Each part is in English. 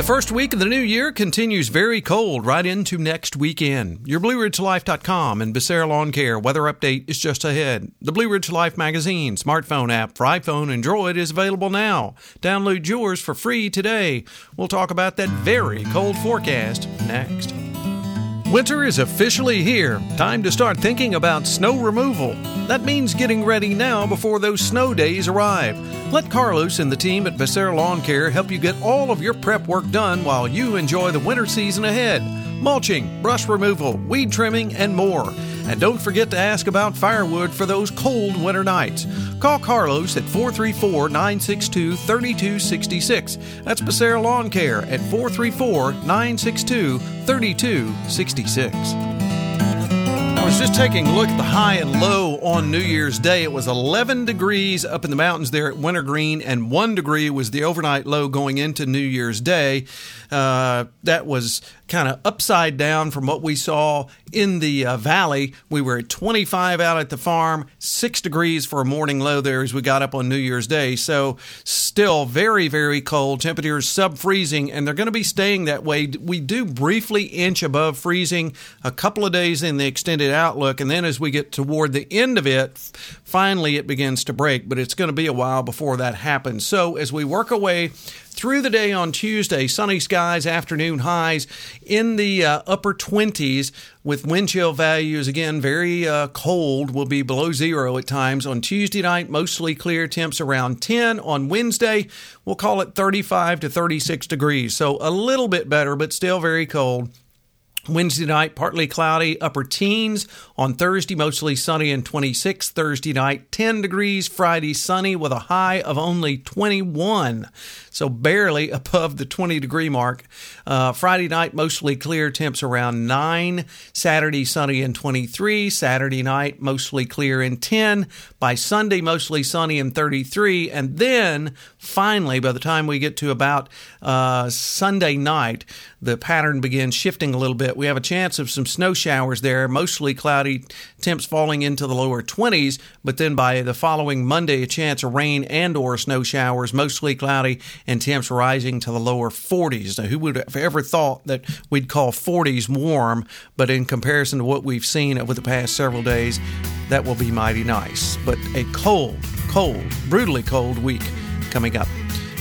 The first week of the new year continues very cold right into next weekend. Your BlueRidgeLife.com and Becerra Lawn Care weather update is just ahead. The Blue Ridge Life magazine smartphone app for iPhone and Droid is available now. Download yours for free today. We'll talk about that very cold forecast next. Winter is officially here. Time to start thinking about snow removal. That means getting ready now before those snow days arrive. Let Carlos and the team at Becerra Lawn Care help you get all of your prep work done while you enjoy the winter season ahead. Mulching, brush removal, weed trimming, and more. And don't forget to ask about firewood for those cold winter nights. Call Carlos at 434 962 3266. That's Becerra Lawn Care at 434 962 3266. I was just taking a look at the high and low on New Year's Day. It was 11 degrees up in the mountains there at Wintergreen, and one degree was the overnight low going into New Year's Day. Uh, that was kind of upside down from what we saw in the uh, valley. We were at 25 out at the farm, six degrees for a morning low there as we got up on New Year's Day. So, still very, very cold. Temperatures sub freezing, and they're going to be staying that way. We do briefly inch above freezing a couple of days in the extended outlook, and then as we get toward the end of it, finally it begins to break, but it's going to be a while before that happens. So, as we work away through the day on Tuesday, sunny skies, afternoon highs in the uh, upper 20s with wind chill values again very uh, cold, will be below zero at times. On Tuesday night, mostly clear temps around 10. On Wednesday, we'll call it 35 to 36 degrees. So a little bit better, but still very cold. Wednesday night, partly cloudy, upper teens. On Thursday, mostly sunny and 26. Thursday night, 10 degrees. Friday, sunny with a high of only 21. So barely above the 20 degree mark. Uh, Friday night, mostly clear, temps around 9. Saturday, sunny and 23. Saturday night, mostly clear and 10. By Sunday, mostly sunny and 33. And then finally, by the time we get to about uh, Sunday night, the pattern begins shifting a little bit. We have a chance of some snow showers there, mostly cloudy, temps falling into the lower 20s, but then by the following Monday, a chance of rain and or snow showers, mostly cloudy, and temps rising to the lower 40s. Now, who would have ever thought that we'd call 40s warm, but in comparison to what we've seen over the past several days, that will be mighty nice. But a cold, cold, brutally cold week coming up.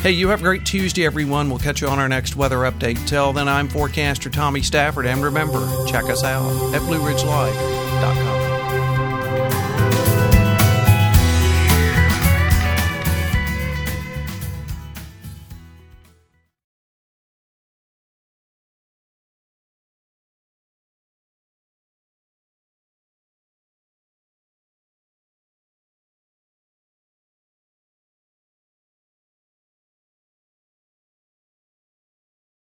Hey, you have a great Tuesday, everyone. We'll catch you on our next weather update. Till then, I'm forecaster Tommy Stafford, and remember, check us out at BlueRidgeLife.com.